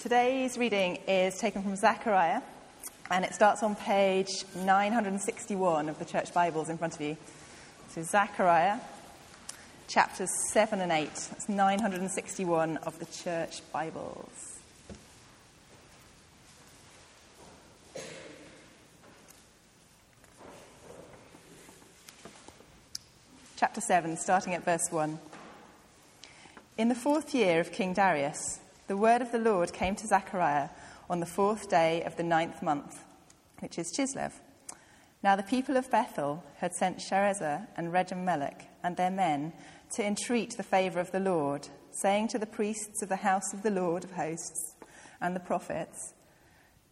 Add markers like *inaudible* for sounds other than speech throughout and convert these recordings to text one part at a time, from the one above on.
Today's reading is taken from Zechariah, and it starts on page 961 of the Church Bibles in front of you. So, Zechariah, chapters 7 and 8. That's 961 of the Church Bibles. Chapter 7, starting at verse 1. In the fourth year of King Darius, the word of the Lord came to Zechariah on the fourth day of the ninth month, which is Chislev. Now the people of Bethel had sent Sharezer and Regem-melech and their men to entreat the favour of the Lord, saying to the priests of the house of the Lord of hosts and the prophets,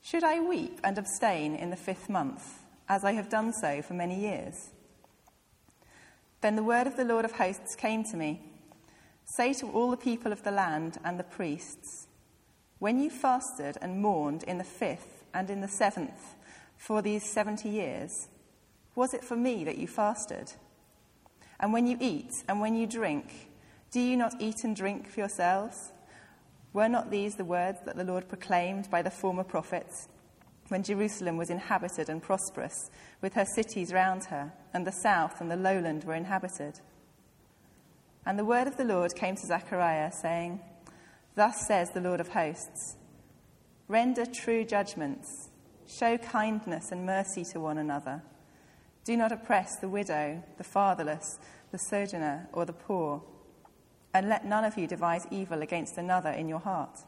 Should I weep and abstain in the fifth month, as I have done so for many years? Then the word of the Lord of hosts came to me. Say to all the people of the land and the priests, When you fasted and mourned in the fifth and in the seventh for these seventy years, was it for me that you fasted? And when you eat and when you drink, do you not eat and drink for yourselves? Were not these the words that the Lord proclaimed by the former prophets when Jerusalem was inhabited and prosperous, with her cities round her, and the south and the lowland were inhabited? And the word of the Lord came to Zechariah, saying, Thus says the Lord of hosts Render true judgments, show kindness and mercy to one another. Do not oppress the widow, the fatherless, the sojourner, or the poor, and let none of you devise evil against another in your heart.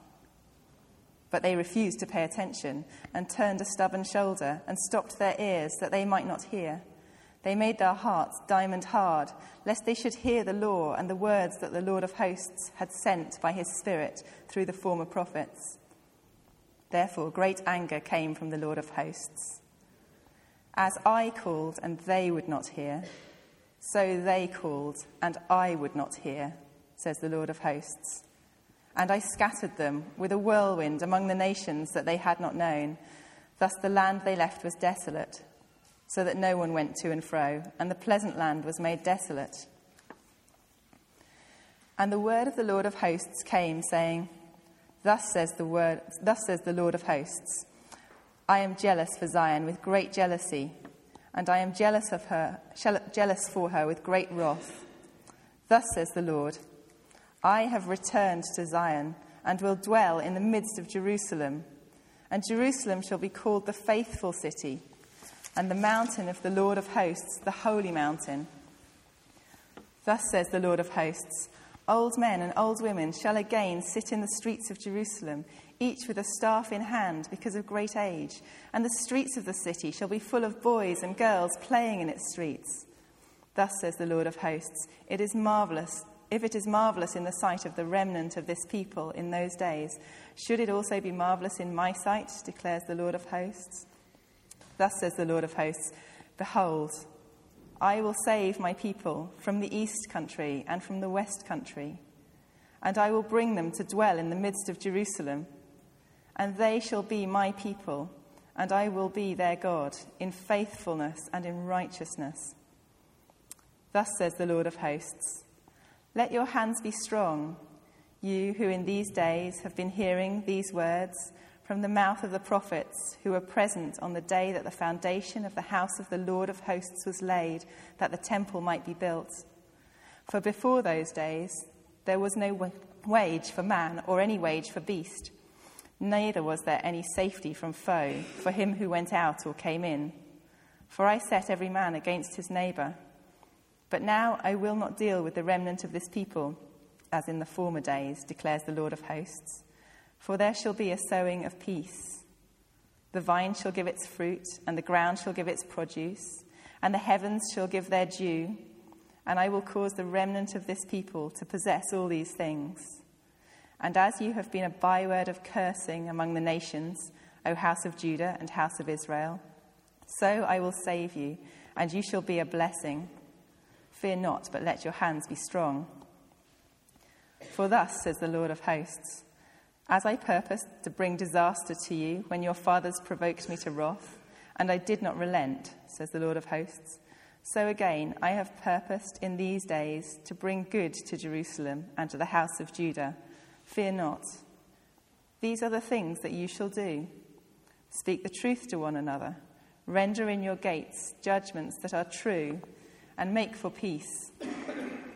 But they refused to pay attention and turned a stubborn shoulder and stopped their ears that they might not hear. They made their hearts diamond hard, lest they should hear the law and the words that the Lord of hosts had sent by his Spirit through the former prophets. Therefore, great anger came from the Lord of hosts. As I called and they would not hear, so they called and I would not hear, says the Lord of hosts. And I scattered them with a whirlwind among the nations that they had not known. Thus the land they left was desolate so that no one went to and fro, and the pleasant land was made desolate. And the word of the Lord of hosts came, saying, Thus says the word, thus says the Lord of hosts, I am jealous for Zion with great jealousy, and I am jealous of her, jealous for her with great wrath. Thus says the Lord, I have returned to Zion and will dwell in the midst of Jerusalem, and Jerusalem shall be called the faithful city and the mountain of the Lord of hosts, the holy mountain. Thus says the Lord of hosts Old men and old women shall again sit in the streets of Jerusalem, each with a staff in hand because of great age, and the streets of the city shall be full of boys and girls playing in its streets. Thus says the Lord of hosts It is marvelous. If it is marvelous in the sight of the remnant of this people in those days, should it also be marvelous in my sight, declares the Lord of hosts? Thus says the Lord of hosts Behold, I will save my people from the east country and from the west country, and I will bring them to dwell in the midst of Jerusalem. And they shall be my people, and I will be their God in faithfulness and in righteousness. Thus says the Lord of hosts Let your hands be strong, you who in these days have been hearing these words from the mouth of the prophets who were present on the day that the foundation of the house of the Lord of hosts was laid, that the temple might be built. For before those days, there was no wage for man or any wage for beast, neither was there any safety from foe for him who went out or came in. For I set every man against his neighbor. But now I will not deal with the remnant of this people as in the former days, declares the Lord of hosts. For there shall be a sowing of peace. The vine shall give its fruit, and the ground shall give its produce, and the heavens shall give their dew. and I will cause the remnant of this people to possess all these things. And as you have been a byword of cursing among the nations, O house of Judah and house of Israel, so I will save you, and you shall be a blessing. Fear not, but let your hands be strong. For thus says the Lord of hosts as I purposed to bring disaster to you when your fathers provoked me to wrath, and I did not relent, says the Lord of hosts, so again I have purposed in these days to bring good to Jerusalem and to the house of Judah. Fear not. These are the things that you shall do speak the truth to one another, render in your gates judgments that are true, and make for peace.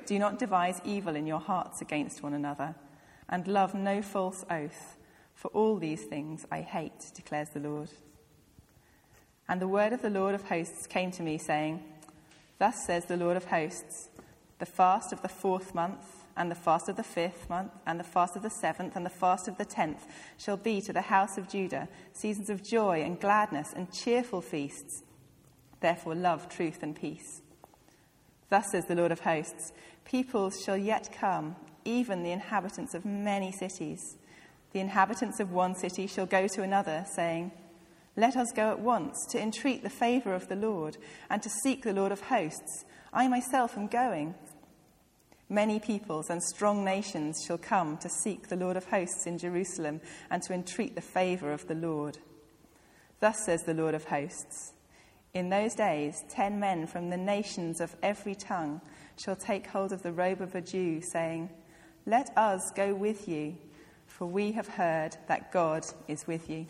Do not devise evil in your hearts against one another, and love no false oath, for all these things I hate, declares the Lord. And the word of the Lord of hosts came to me, saying, Thus says the Lord of hosts, the fast of the fourth month, and the fast of the fifth month, and the fast of the seventh, and the fast of the tenth shall be to the house of Judah seasons of joy and gladness and cheerful feasts. Therefore, love truth and peace. Thus says the Lord of hosts Peoples shall yet come, even the inhabitants of many cities. The inhabitants of one city shall go to another, saying, Let us go at once to entreat the favour of the Lord, and to seek the Lord of hosts. I myself am going. Many peoples and strong nations shall come to seek the Lord of hosts in Jerusalem and to entreat the favour of the Lord. Thus says the Lord of hosts In those days, ten men from the nations of every tongue shall take hold of the robe of a Jew, saying, Let us go with you, for we have heard that God is with you.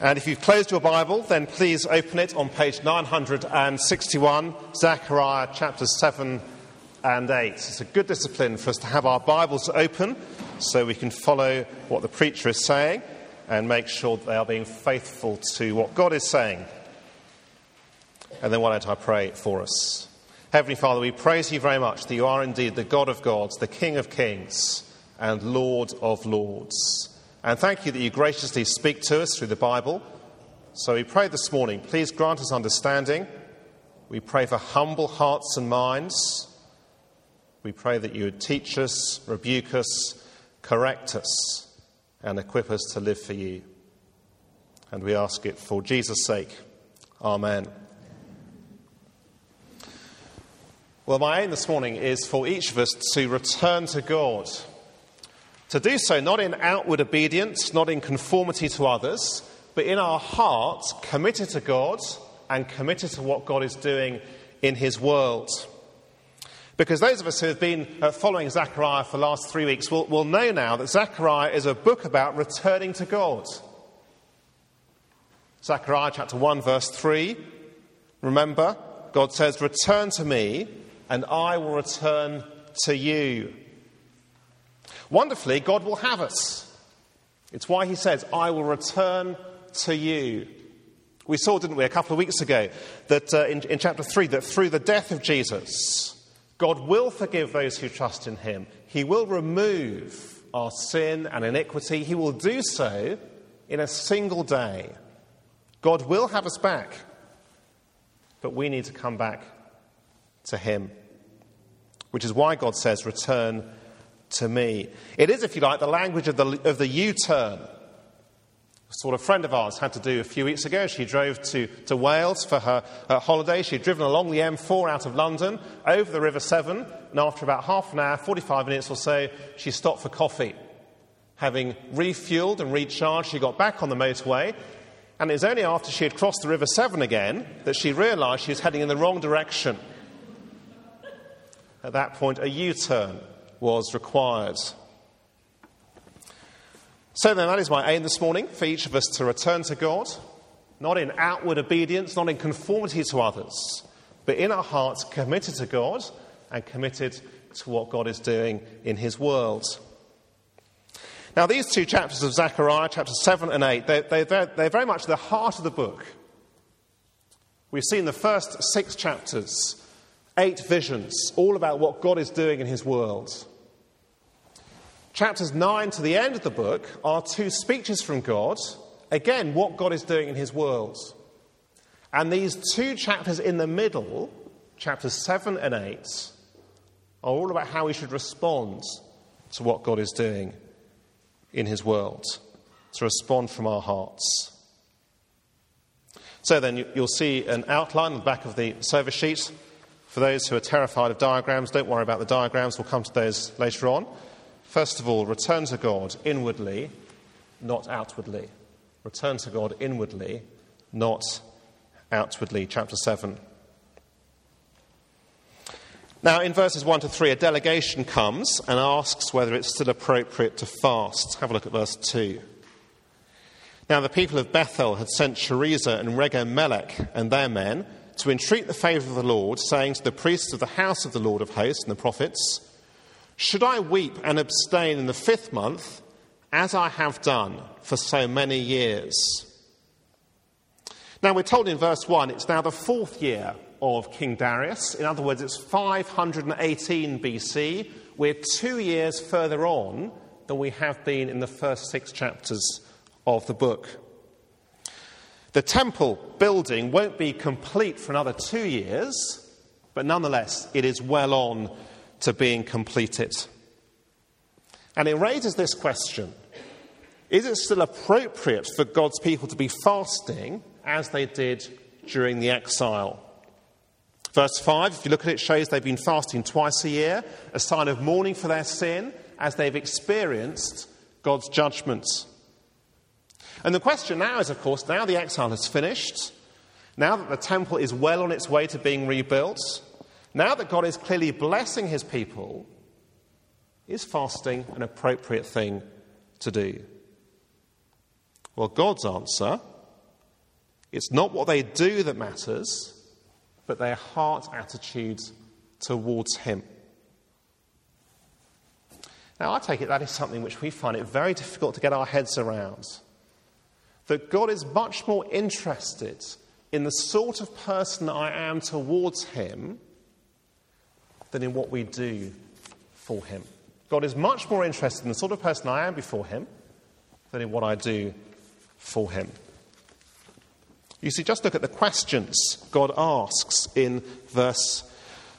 And if you've closed your Bible, then please open it on page 961, Zechariah chapters 7 and 8. It's a good discipline for us to have our Bibles open so we can follow what the preacher is saying and make sure that they are being faithful to what God is saying. And then why don't I pray for us? Heavenly Father, we praise you very much that you are indeed the God of gods, the King of kings, and Lord of lords. And thank you that you graciously speak to us through the Bible. So we pray this morning, please grant us understanding. We pray for humble hearts and minds. We pray that you would teach us, rebuke us, correct us, and equip us to live for you. And we ask it for Jesus' sake. Amen. Well, my aim this morning is for each of us to return to God to do so not in outward obedience, not in conformity to others, but in our hearts, committed to God and committed to what God is doing in His world. Because those of us who have been uh, following Zechariah for the last three weeks will, will know now that Zechariah is a book about returning to God. Zechariah chapter 1, verse 3. Remember, God says, Return to me, and I will return to you. Wonderfully, God will have us. It's why he says, I will return to you. We saw, didn't we, a couple of weeks ago, that uh, in, in chapter 3, that through the death of Jesus, God will forgive those who trust in him. He will remove our sin and iniquity. He will do so in a single day. God will have us back, but we need to come back to him. Which is why God says, Return to me. It is, if you like, the language of the, of the U turn. Sort of friend of ours had to do a few weeks ago. She drove to, to Wales for her, her holiday. She'd driven along the M4 out of London, over the River Severn, and after about half an hour, 45 minutes or so, she stopped for coffee. Having refueled and recharged, she got back on the motorway, and it was only after she had crossed the River Severn again that she realised she was heading in the wrong direction. At that point, a U turn was required. So then, that is my aim this morning for each of us to return to God, not in outward obedience, not in conformity to others, but in our hearts committed to God and committed to what God is doing in His world. Now, these two chapters of Zechariah, chapters 7 and 8, they, they, they're, they're very much the heart of the book. We've seen the first six chapters, eight visions, all about what God is doing in His world. Chapters 9 to the end of the book are two speeches from God, again, what God is doing in His world. And these two chapters in the middle, chapters 7 and 8, are all about how we should respond to what God is doing in His world, to respond from our hearts. So then, you'll see an outline on the back of the service sheet. For those who are terrified of diagrams, don't worry about the diagrams, we'll come to those later on. First of all, return to God inwardly, not outwardly. Return to God inwardly, not outwardly. Chapter 7. Now, in verses 1 to 3, a delegation comes and asks whether it's still appropriate to fast. Have a look at verse 2. Now, the people of Bethel had sent Sharezer and Regem-melech and their men to entreat the favour of the Lord, saying to the priests of the house of the Lord of hosts and the prophets, Should I weep and abstain in the fifth month, as I have done for so many years? Now, we're told in verse 1 it's now the fourth year of King Darius. In other words, it's 518 BC. We're two years further on than we have been in the first six chapters of the book. The temple building won't be complete for another two years, but nonetheless, it is well on to being completed. And it raises this question Is it still appropriate for God's people to be fasting as they did during the exile? Verse 5, if you look at it, shows they've been fasting twice a year, a sign of mourning for their sin as they've experienced God's judgments. And the question now is, of course, now the exile has finished, now that the temple is well on its way to being rebuilt, now that God is clearly blessing his people, is fasting an appropriate thing to do? Well, God's answer it's not what they do that matters, but their heart attitude towards Him. Now, I take it that is something which we find it very difficult to get our heads around that God is much more interested in the sort of person I am towards Him than in what we do for Him. God is much more interested in the sort of person I am before Him than in what I do for Him. You see, just look at the questions God asks in verse,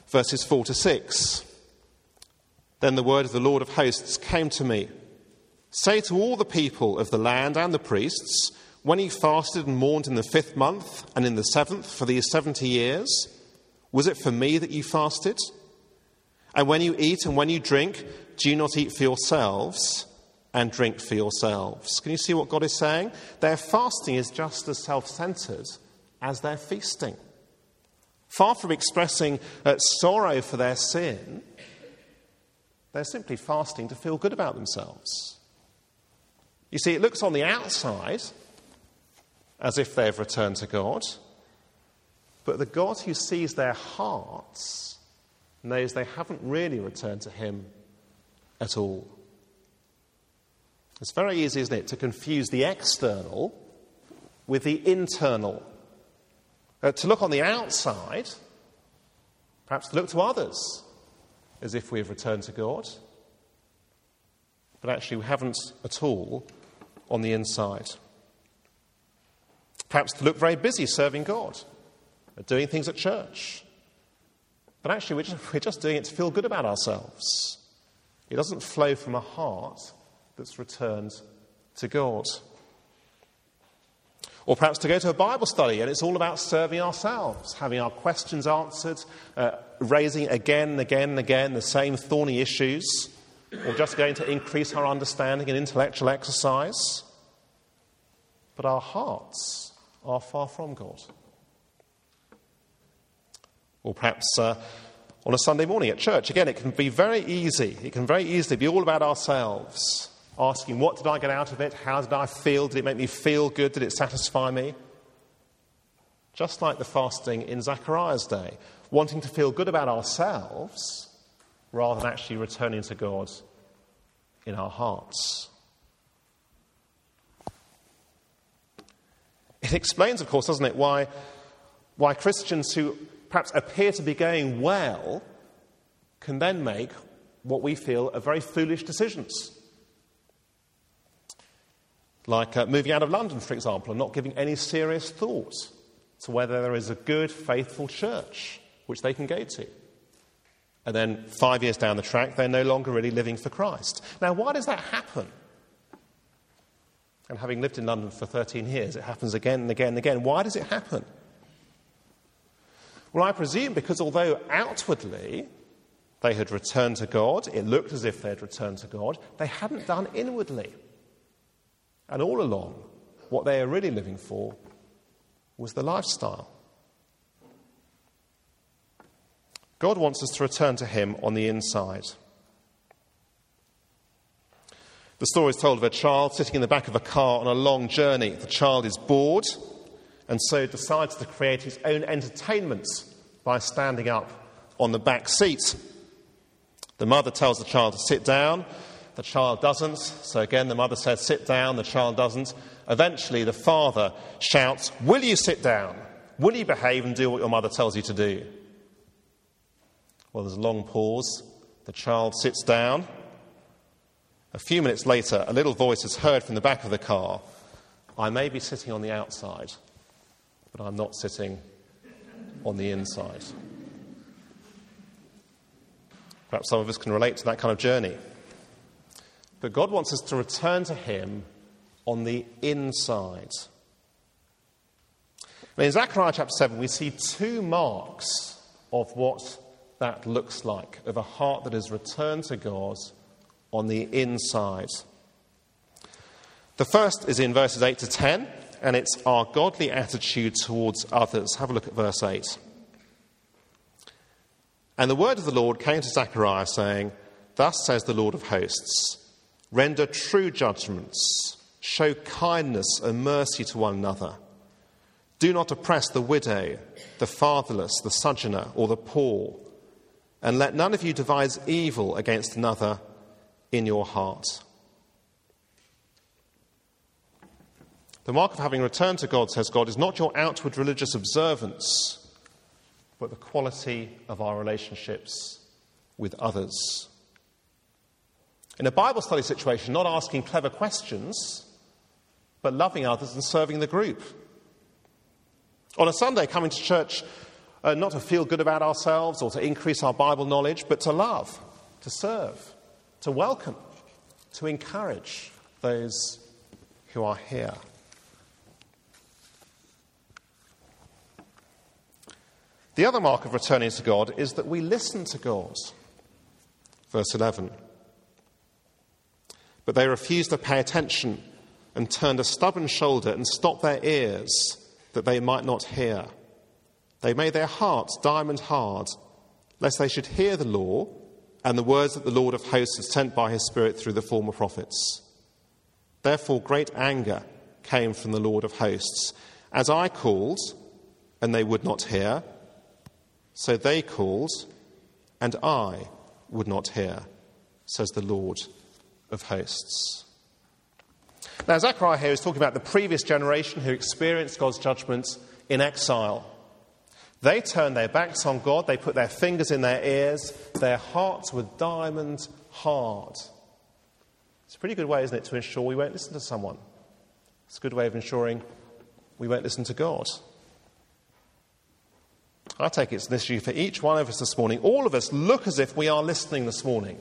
verses 4 to 6. Then the word of the Lord of hosts came to me Say to all the people of the land and the priests, when he fasted and mourned in the fifth month and in the seventh for these seventy years, was it for me that you fasted? And when you eat and when you drink, do you not eat for yourselves and drink for yourselves? Can you see what God is saying? Their fasting is just as self centered as their feasting. Far from expressing uh, sorrow for their sin, they're simply fasting to feel good about themselves. You see, it looks on the outside as if they have returned to God. But the God who sees their hearts knows they haven't really returned to Him at all. It's very easy, isn't it, to confuse the external with the internal. Uh, to look on the outside, perhaps to look to others as if we have returned to God, but actually we haven't at all on the inside. Perhaps to look very busy serving God, doing things at church. But actually, *laughs* we're just, doing it to feel good about ourselves. It doesn't flow from a heart that's returned to God. Or perhaps to go to a Bible study and it's all about serving ourselves, having our questions answered, uh, raising again and again and again the same thorny issues, or just going to increase our understanding and intellectual exercise. But our hearts are far from God. Or perhaps uh, on a Sunday morning at church. Again, it can be very easy. It can very easily be all about ourselves, asking, What did I get out of it? How did I feel? Did it make me feel good? Did it satisfy me? Just like the fasting in Zechariah's day, wanting to feel good about ourselves rather than actually returning to God in our hearts. It explains, of course, doesn't it, why, why Christians who perhaps appear to be going well can then make what we feel are very foolish decisions. Like uh, moving out of London, for example, and not giving any serious thought to whether there is a good, faithful church which they can go to. And then five years down the track, they're no longer really living for Christ. Now, why does that happen? And having lived in London for 13 years, it happens again and again and again. Why does it happen? Well, I presume because although outwardly they had returned to God, it looked as if they had returned to God, they hadn't done inwardly. And all along, what they are really living for was the lifestyle. God wants us to return to Him on the inside. The story is told of a child sitting in the back of a car on a long journey. The child is bored and so decides to create his own entertainments by standing up on the back seat. The mother tells the child to sit down. The child doesn't. So again, the mother says, Sit down. The child doesn't. Eventually, the father shouts, Will you sit down? Will you behave and do what your mother tells you to do? Well, there's a long pause. The child sits down. A few minutes later, a little voice is heard from the back of the car I may be sitting on the outside, but I'm not sitting on the inside. Perhaps some of us can relate to that kind of journey. But God wants us to return to Him on the inside. In Zechariah chapter 7, we see two marks of what that looks like of a heart that is returned to God on the inside. The first is in verses 8 to 10, and it's our godly attitude towards others. Have a look at verse 8. And the word of the Lord came to Zechariah, saying, Thus says the Lord of hosts render true judgments, show kindness and mercy to one another. Do not oppress the widow, the fatherless, the sojourner, or the poor and let none of you devise evil against another in your heart. The mark of having returned to God, says God, is not your outward religious observance, but the quality of our relationships with others. In a Bible study situation, not asking clever questions, but loving others and serving the group. On a Sunday, coming to church uh, not to feel good about ourselves or to increase our Bible knowledge, but to love, to serve, to welcome, to encourage those who are here. The other mark of returning to God is that we listen to God. Verse 11. But they refused to pay attention and turned a stubborn shoulder and stopped their ears that they might not hear. They made their hearts diamond hard, lest they should hear the law and the words that the Lord of hosts has sent by his Spirit through the former prophets. Therefore, great anger came from the Lord of hosts. As I called, and they would not hear, so they called, and I would not hear, says the Lord of hosts. Now, Zechariah here is talking about the previous generation who experienced God's judgments in exile. They turned their backs on God, they put their fingers in their ears, their hearts were diamond hard. It's a pretty good way, isn't it, to ensure we won't listen to someone? It's a good way of ensuring we won't listen to God. I take it's an issue for each one of us this morning. All of us look as if we are listening this morning.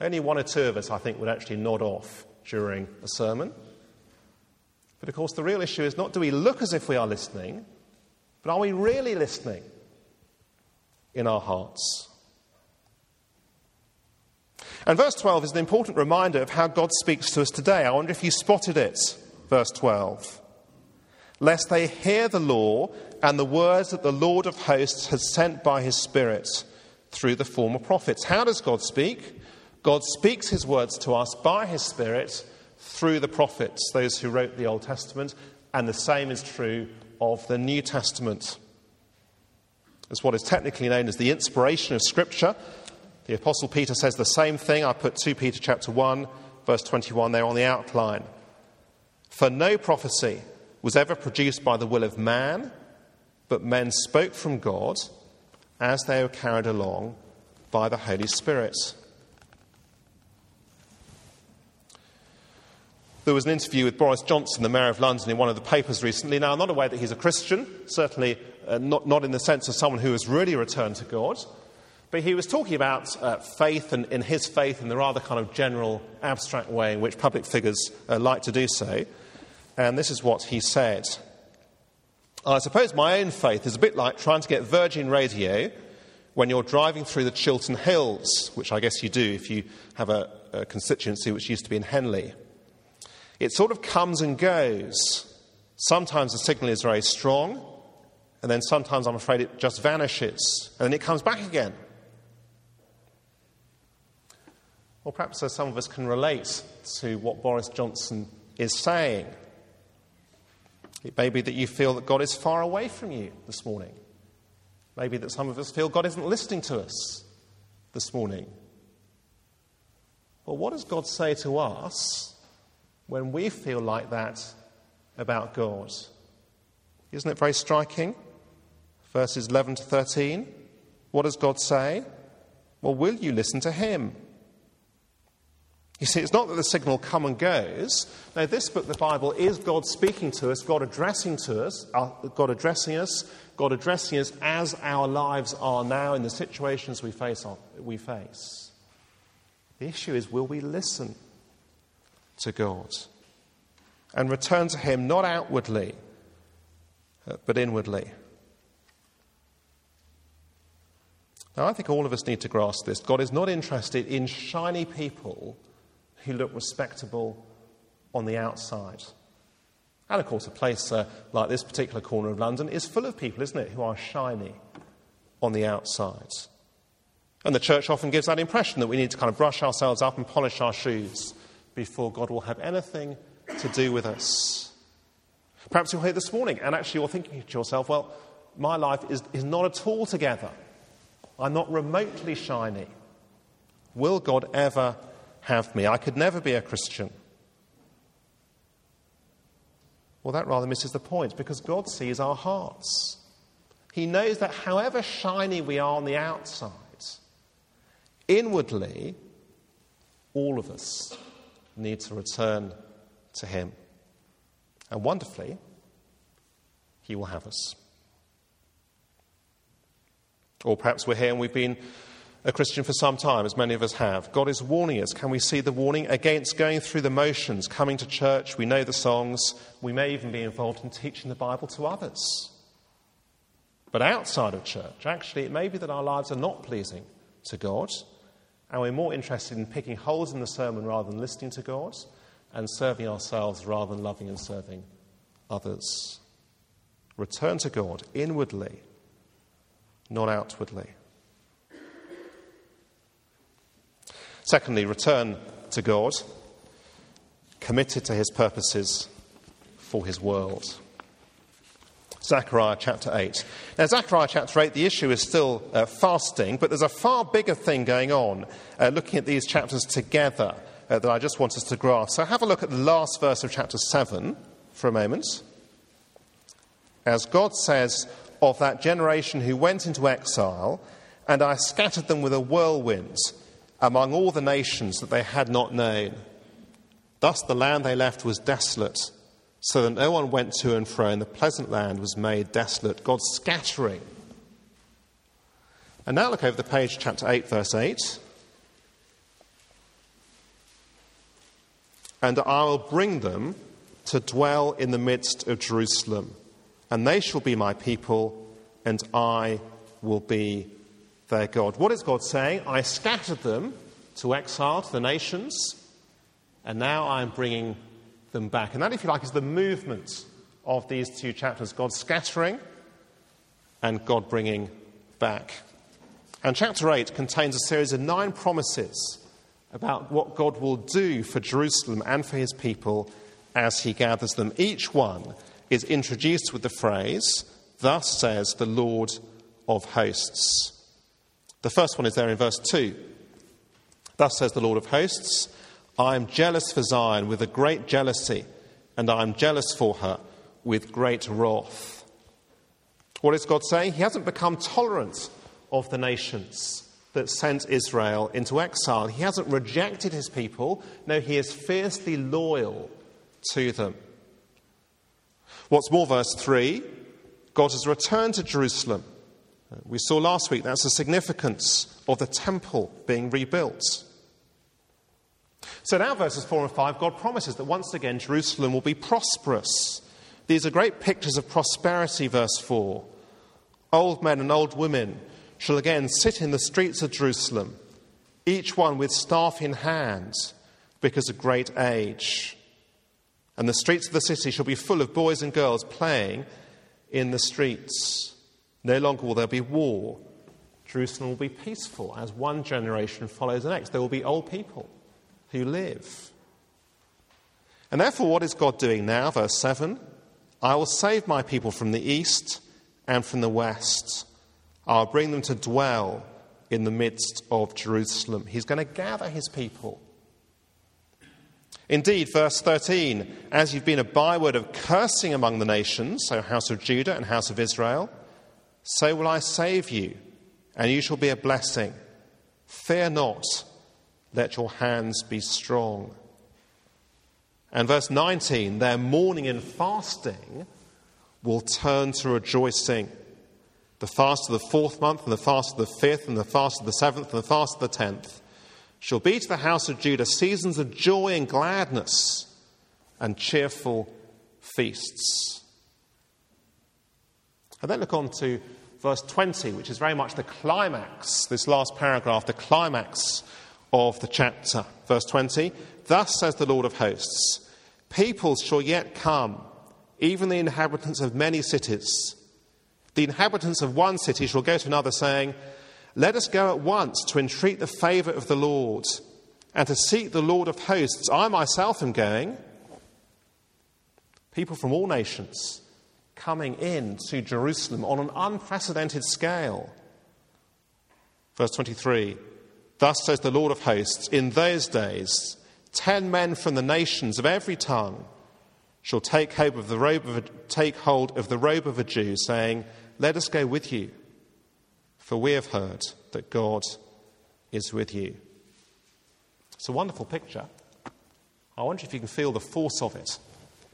Only one or two of us, I think, would actually nod off during a sermon. But of course, the real issue is not do we look as if we are listening, but are we really listening in our hearts? And verse 12 is an important reminder of how God speaks to us today. I wonder if you spotted it, verse 12. Lest they hear the law and the words that the Lord of hosts has sent by his Spirit through the former prophets. How does God speak? God speaks his words to us by his Spirit through the prophets, those who wrote the Old Testament, and the same is true of the New Testament. It's what is technically known as the inspiration of Scripture. The Apostle Peter says the same thing. I put 2 Peter chapter 1, verse 21 there on the outline. For no prophecy was ever produced by the will of man, but men spoke from God as they were carried along by the Holy Spirit. There was an interview with Boris Johnson, the Mayor of London, in one of the papers recently. Now, I'm not aware that he's a Christian, certainly uh, not, not in the sense of someone who has really returned to God. But he was talking about uh, faith and in his faith in the rather kind of general, abstract way in which public figures uh, like to do so. And this is what he said. I suppose my own faith is a bit like trying to get Virgin Radio when you're driving through the Chiltern Hills, which I guess you do if you have a, a constituency which used to be in Henley. It sort of comes and goes. Sometimes the signal is very strong, and then sometimes I'm afraid it just vanishes, and then it comes back again. Or perhaps some of us can relate to what Boris Johnson is saying. It may be that you feel that God is far away from you this morning. Maybe that some of us feel God isn't listening to us this morning. Well, what does God say to us when we feel like that about God? Isn't it very striking? Verses 11 to 13. What does God say? Well, will you listen to Him? You see, it's not that the signal come and goes. No, this book, the Bible, is God speaking to us, God addressing to us, uh, God addressing us, God addressing us as our lives are now in the situations we face. We face. The issue is, will we listen to God and return to Him not outwardly, uh, but inwardly? Now, I think all of us need to grasp this. God is not interested in shiny people who look respectable on the outside. And of course, a place uh, like this particular corner of London is full of people, isn't it, who are shiny on the outside. And the church often gives that impression that we need to kind of brush ourselves up and polish our shoes before God will have anything to do with us. Perhaps you're here this morning and actually you're thinking to yourself, well, my life is, is not at all together. I'm not remotely shiny. Will God ever have me. I could never be a Christian. Well, that rather misses the point because God sees our hearts. He knows that however shiny we are on the outside, inwardly, all of us need to return to Him. And wonderfully, He will have us. Or perhaps we're here and we've been a Christian for some time, as many of us have. God is warning us. Can we see the warning against going through the motions, coming to church? We know the songs. We may even be involved in teaching the Bible to others. But outside of church, actually, it may be that our lives are not pleasing to God, and we're more interested in picking holes in the sermon rather than listening to God, and serving ourselves rather than loving and serving others. Return to God inwardly, not outwardly. Secondly, return to God, committed to his purposes for his world. Zechariah chapter 8. Now, Zechariah chapter 8, the issue is still uh, fasting, but there's a far bigger thing going on uh, looking at these chapters together uh, that I just want us to grasp. So, have a look at the last verse of chapter 7 for a moment. As God says of that generation who went into exile, and I scattered them with a whirlwind among all the nations that they had not known. Thus the land they left was desolate, so that no one went to and fro, and the pleasant land was made desolate. God scattering. And now look over the page, chapter 8, verse 8. And I will bring them to dwell in the midst of Jerusalem, and they shall be my people, and I will be their God. What is God saying? I scattered them to exile to the nations, and now I'm bringing them back. And that, if you like, is the movement of these two chapters God scattering and God bringing back. And chapter 8 contains a series of nine promises about what God will do for Jerusalem and for his people as he gathers them. Each one is introduced with the phrase, Thus says the Lord of hosts. The first one is there in verse 2. Thus says the Lord of hosts I am jealous for Zion with a great jealousy, and I am jealous for her with great wrath. What is God saying? He hasn't become tolerant of the nations that sent Israel into exile. He hasn't rejected his people. No, he is fiercely loyal to them. What's more, verse 3 God has returned to Jerusalem we saw last week that's the significance of the temple being rebuilt. So now, verses 4 and 5, God promises that once again Jerusalem will be prosperous. These are great pictures of prosperity, verse 4. Old men and old women shall again sit in the streets of Jerusalem, each one with staff in hand, because of great age. And the streets of the city shall be full of boys and girls playing in the streets. No longer will there be war. Jerusalem will be peaceful as one generation follows the next. There will be old people who live. And therefore, what is God doing now? Verse 7 I will save my people from the east and from the west. I'll bring them to dwell in the midst of Jerusalem. He's going to gather his people. Indeed, verse 13, as you've been a byword of cursing among the nations, so house of Judah and house of Israel, so will I save you, and you shall be a blessing. Fear not, let your hands be strong. And verse 19, their mourning and fasting will turn to rejoicing. The fast of the fourth month, and the fast of the fifth, and the fast of the seventh, and the fast of the tenth shall be to the house of Judah seasons of joy and gladness and cheerful feasts. And then look on to verse 20, which is very much the climax, this last paragraph, the climax of the chapter. Verse 20 Thus says the Lord of hosts, peoples shall yet come, even the inhabitants of many cities. The inhabitants of one city shall go to another, saying, let us go at once to entreat the favour of the Lord and to seek the Lord of hosts. I myself am going. People from all nations coming in to Jerusalem on an unprecedented scale. Verse 23 Thus says the Lord of hosts, in those days, ten men from the nations of every tongue shall take hold of the robe of a, take hold of the robe of a Jew, saying, Let us go with you for we have heard that God is with you. It's a wonderful picture. I wonder if you can feel the force of it.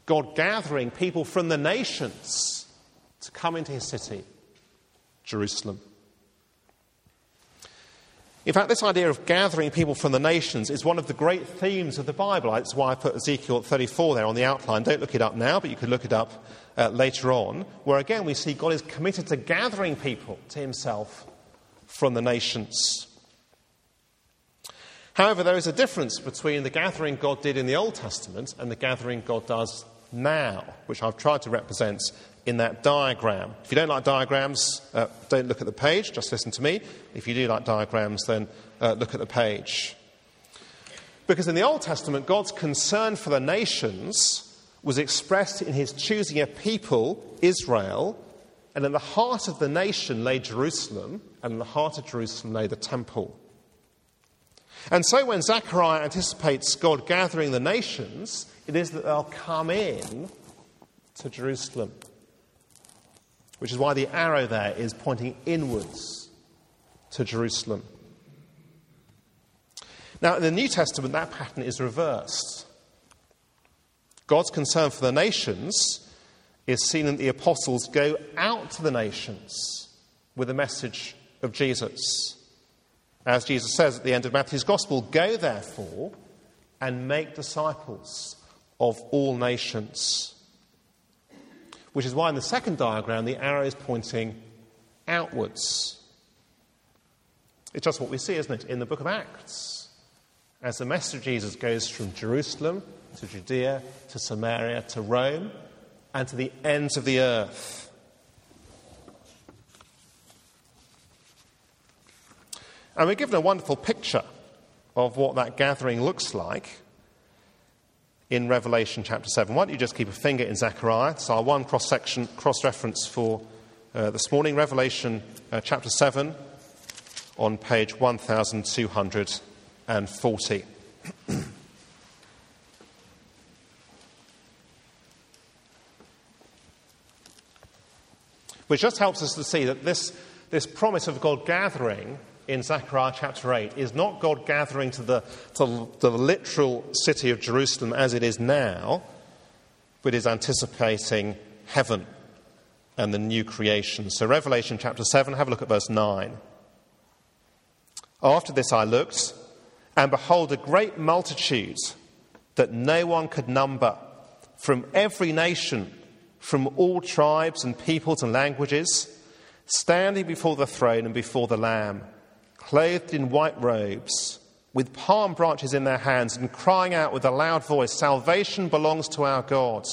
God gathering people from the nations to come into his city, Jerusalem. In fact, this idea of gathering people from the nations is one of the great themes of the Bible. That's why I put Ezekiel 34 there on the outline. Don't look it up now, but you could look it up uh, later on, where again we see God is committed to gathering people to himself from the nations. However, there is a difference between the gathering God did in the Old Testament and the gathering God does now, which I've tried to represent in that diagram. If you don't like diagrams, uh, don't look at the page, just listen to me. If you do like diagrams, then uh, look at the page. Because in the Old Testament, God's concern for the nations was expressed in his choosing a people, Israel, and in the heart of the nation lay Jerusalem, and in the heart of Jerusalem lay the temple. And so when Zechariah anticipates God gathering the nations, it is that they'll come in to Jerusalem. Which is why the arrow there is pointing inwards to Jerusalem. Now, in the New Testament, that pattern is reversed. God's concern for the nations is seen in the apostles go out to the nations with the message of Jesus. As Jesus says at the end of Matthew's Gospel, go therefore and make disciples of all nations. Which is why in the second diagram the arrow is pointing outwards. It's just what we see, isn't it, in the book of Acts. As the message of Jesus goes from Jerusalem to Judea to Samaria to Rome and to the ends of the earth. And we're given a wonderful picture of what that gathering looks like in Revelation chapter 7. Why don't you just keep a finger in Zechariah? It's our one cross section, cross reference for uh, this morning, Revelation uh, chapter 7 on page 1240. *clears throat* Which just helps us to see that this, this promise of God gathering in Zechariah chapter 8 is not God gathering to the, to the literal city of Jerusalem as it is now, but is anticipating heaven and the new creation. So, Revelation chapter 7, have a look at verse 9. After this I looked, and behold, a great multitude that no one could number from every nation from all tribes and peoples and languages, standing before the throne and before the Lamb, clothed in white robes, with palm branches in their hands, and crying out with a loud voice Salvation belongs to our God,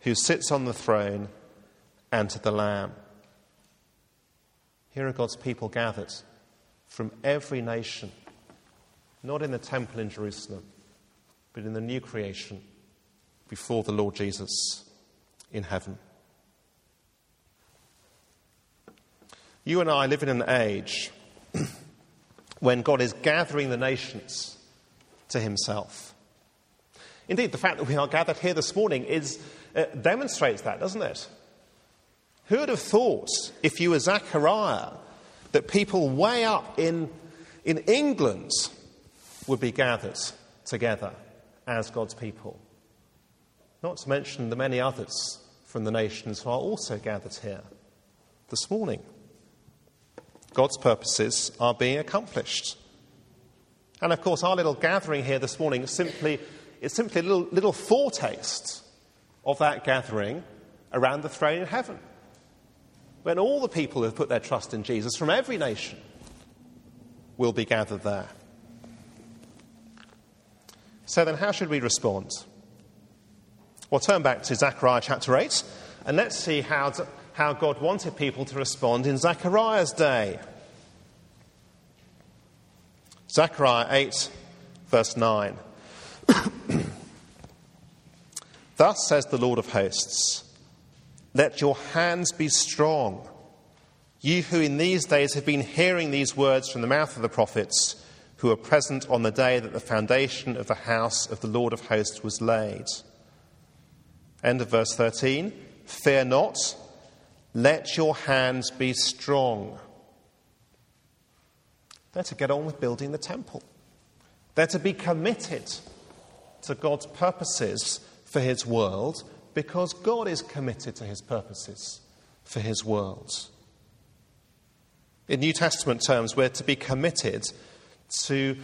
who sits on the throne, and to the Lamb. Here are God's people gathered from every nation, not in the temple in Jerusalem, but in the new creation before the Lord Jesus in heaven. You and I live in an age when God is gathering the nations to himself. Indeed, the fact that we are gathered here this morning is, uh, demonstrates that, doesn't it? Who would have thought, if you were Zechariah, that people way up in, in England would be gathered together as God's people? Not to mention the many others from the nations who are also gathered here this morning. God's purposes are being accomplished. And of course, our little gathering here this morning is simply, is simply a little, little foretaste of that gathering around the throne in heaven when all the people who have put their trust in Jesus from every nation will be gathered there. So then, how should we respond? Well, turn back to Zechariah chapter 8 and let's see how, how God wanted people to respond in Zechariah's day. Zechariah 8, verse 9. *clears throat* Thus says the Lord of hosts. Let your hands be strong. You who in these days have been hearing these words from the mouth of the prophets, who were present on the day that the foundation of the house of the Lord of hosts was laid. End of verse 13. Fear not, let your hands be strong. They're to get on with building the temple. They're to be committed to God's purposes for his world because God is committed to his purposes for his world. In New Testament terms, we're to be committed to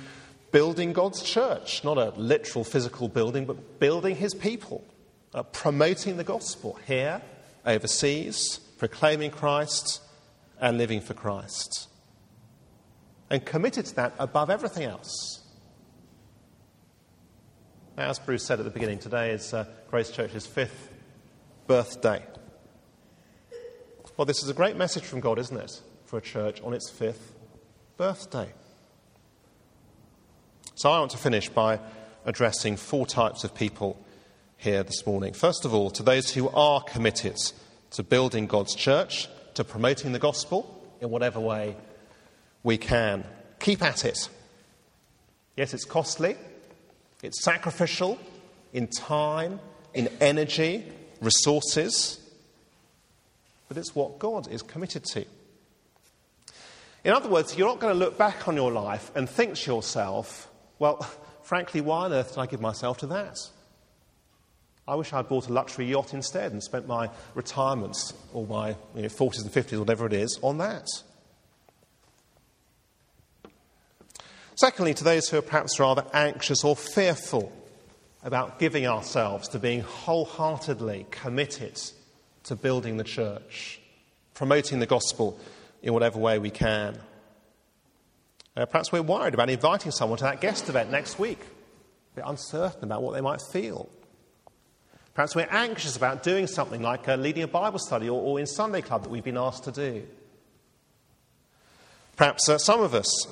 building God's church, not a literal physical building, but building his people, uh, promoting the gospel here, overseas, proclaiming Christ, and living for Christ. And committed to that above everything else. Now, As Bruce said at the beginning, today is uh, Grace Church's fifth birthday. Well, this is a great message from God, isn't it, for a church on its fifth birthday? So I want to finish by addressing four types of people here this morning. First of all, to those who are committed to building God's church, to promoting the gospel in whatever way we can. Keep at it. Yes, it's costly, it's sacrificial in time, in energy, resources, but it's what God is committed to. In other words, you're not going to look back on your life and think to yourself, well, *laughs* frankly, why on earth did I give myself to that? I wish I'd bought a luxury yacht instead and spent my retirements or my you know, 40s and 50s, whatever it is, on that. Secondly, to those who are perhaps rather anxious or fearful about giving ourselves to being wholeheartedly committed to building the church, promoting the gospel in whatever way we can. Uh, perhaps we're worried about inviting someone to that guest event next week, a bit uncertain about what they might feel. Perhaps we're anxious about doing something like uh, leading a Bible study or, or, in Sunday Club that we've been asked to do. Perhaps uh, some of us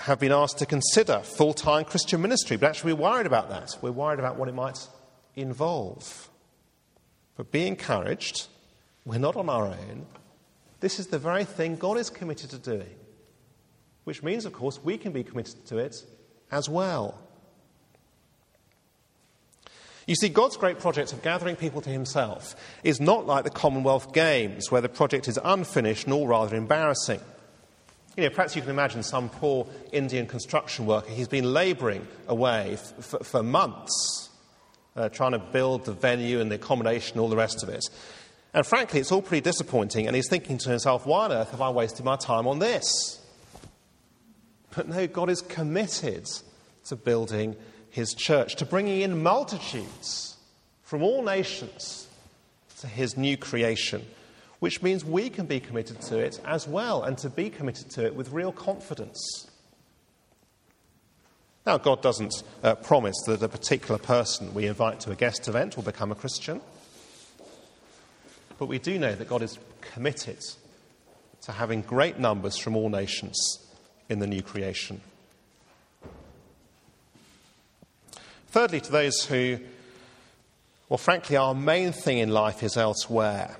have been asked to consider full time Christian ministry, but actually we're worried about that. We're worried about what it might involve. But be encouraged, we're not on our own. This is the very thing God is committed to doing, which means, of course, we can be committed to it as well. You see, God's great project of gathering people to Himself is not like the Commonwealth Games, where the project is unfinished nor rather embarrassing. You know, perhaps you can imagine some poor Indian construction worker. He's been labouring away f- f- for months, uh, trying to build the venue and the accommodation all the rest of it. And frankly, it's all pretty disappointing. And he's thinking to himself, why on earth have I wasted my time on this? But no, God is committed to building his church, to bringing in multitudes from all nations to his new creation which means we can be committed to it as well and to be committed to it with real confidence. Now, God doesn't uh, promise that a particular person we invite to a guest event will become a Christian, but we do know that God is committed to having great numbers from all nations in the new creation. Thirdly, to those who, well, frankly, our main thing in life is elsewhere,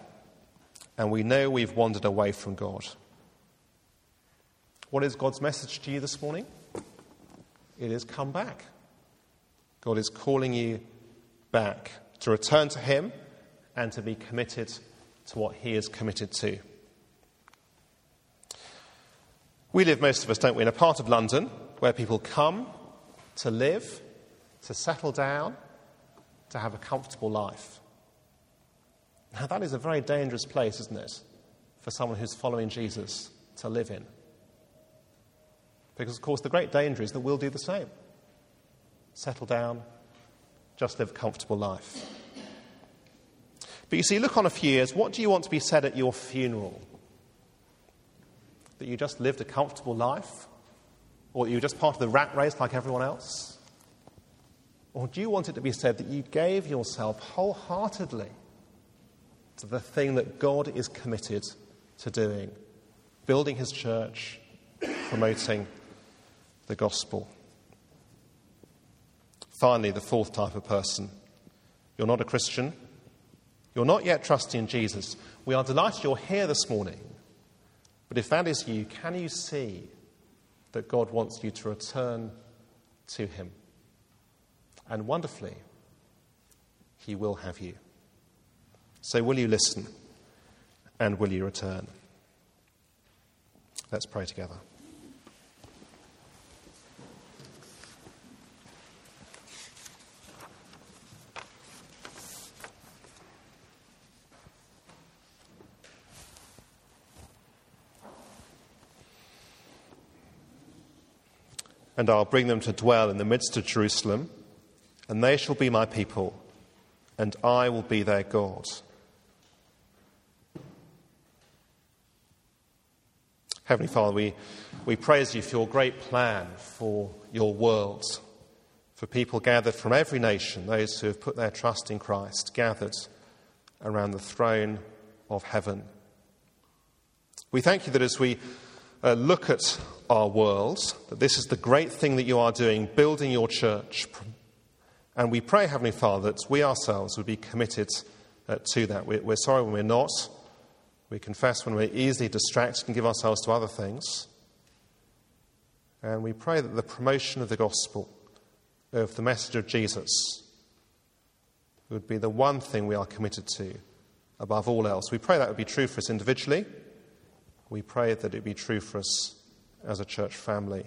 and we know we've wandered away from God. What is God's message to you this morning? It is come back. God is calling you back to return to Him and to be committed to what He is committed to. We live, most of us, don't we, in a part of London where people come to live, to settle down, to have a comfortable life. Now, that is a very dangerous place, isn't it, for someone who's following Jesus to live in? Because, of course, the great danger is that we'll do the same settle down, just live a comfortable life. But you see, look on a few years, what do you want to be said at your funeral? That you just lived a comfortable life? Or that you were just part of the rat race like everyone else? Or do you want it to be said that you gave yourself wholeheartedly to the thing that God is committed to doing, building his church, promoting the gospel? Finally, the fourth type of person. You're not a Christian. You're not yet trusting in Jesus. We are delighted you're here this morning. But if that is you, can you see that God wants you to return to Him? And wonderfully, He will have you. So, will you listen and will you return? Let's pray together. and I'll bring them to dwell in the midst of Jerusalem, and they shall be my people, and I will be their God. Heavenly Father, we, we praise you for your great plan for your world, for people gathered from every nation, those who have put their trust in Christ, gathered around the throne of heaven. We thank you that as we uh, look at our world, that this is the great thing that you are doing, building your church. And we pray, Heavenly Father, that we ourselves would be committed uh, to that. We're, we're sorry when we're not. We confess when we're easily distracted and give ourselves to other things. And we pray that the promotion of the gospel, of the message of Jesus, would be the one thing we are committed to above all else. We pray that would be true for us individually. We pray that it be true for us as a church family.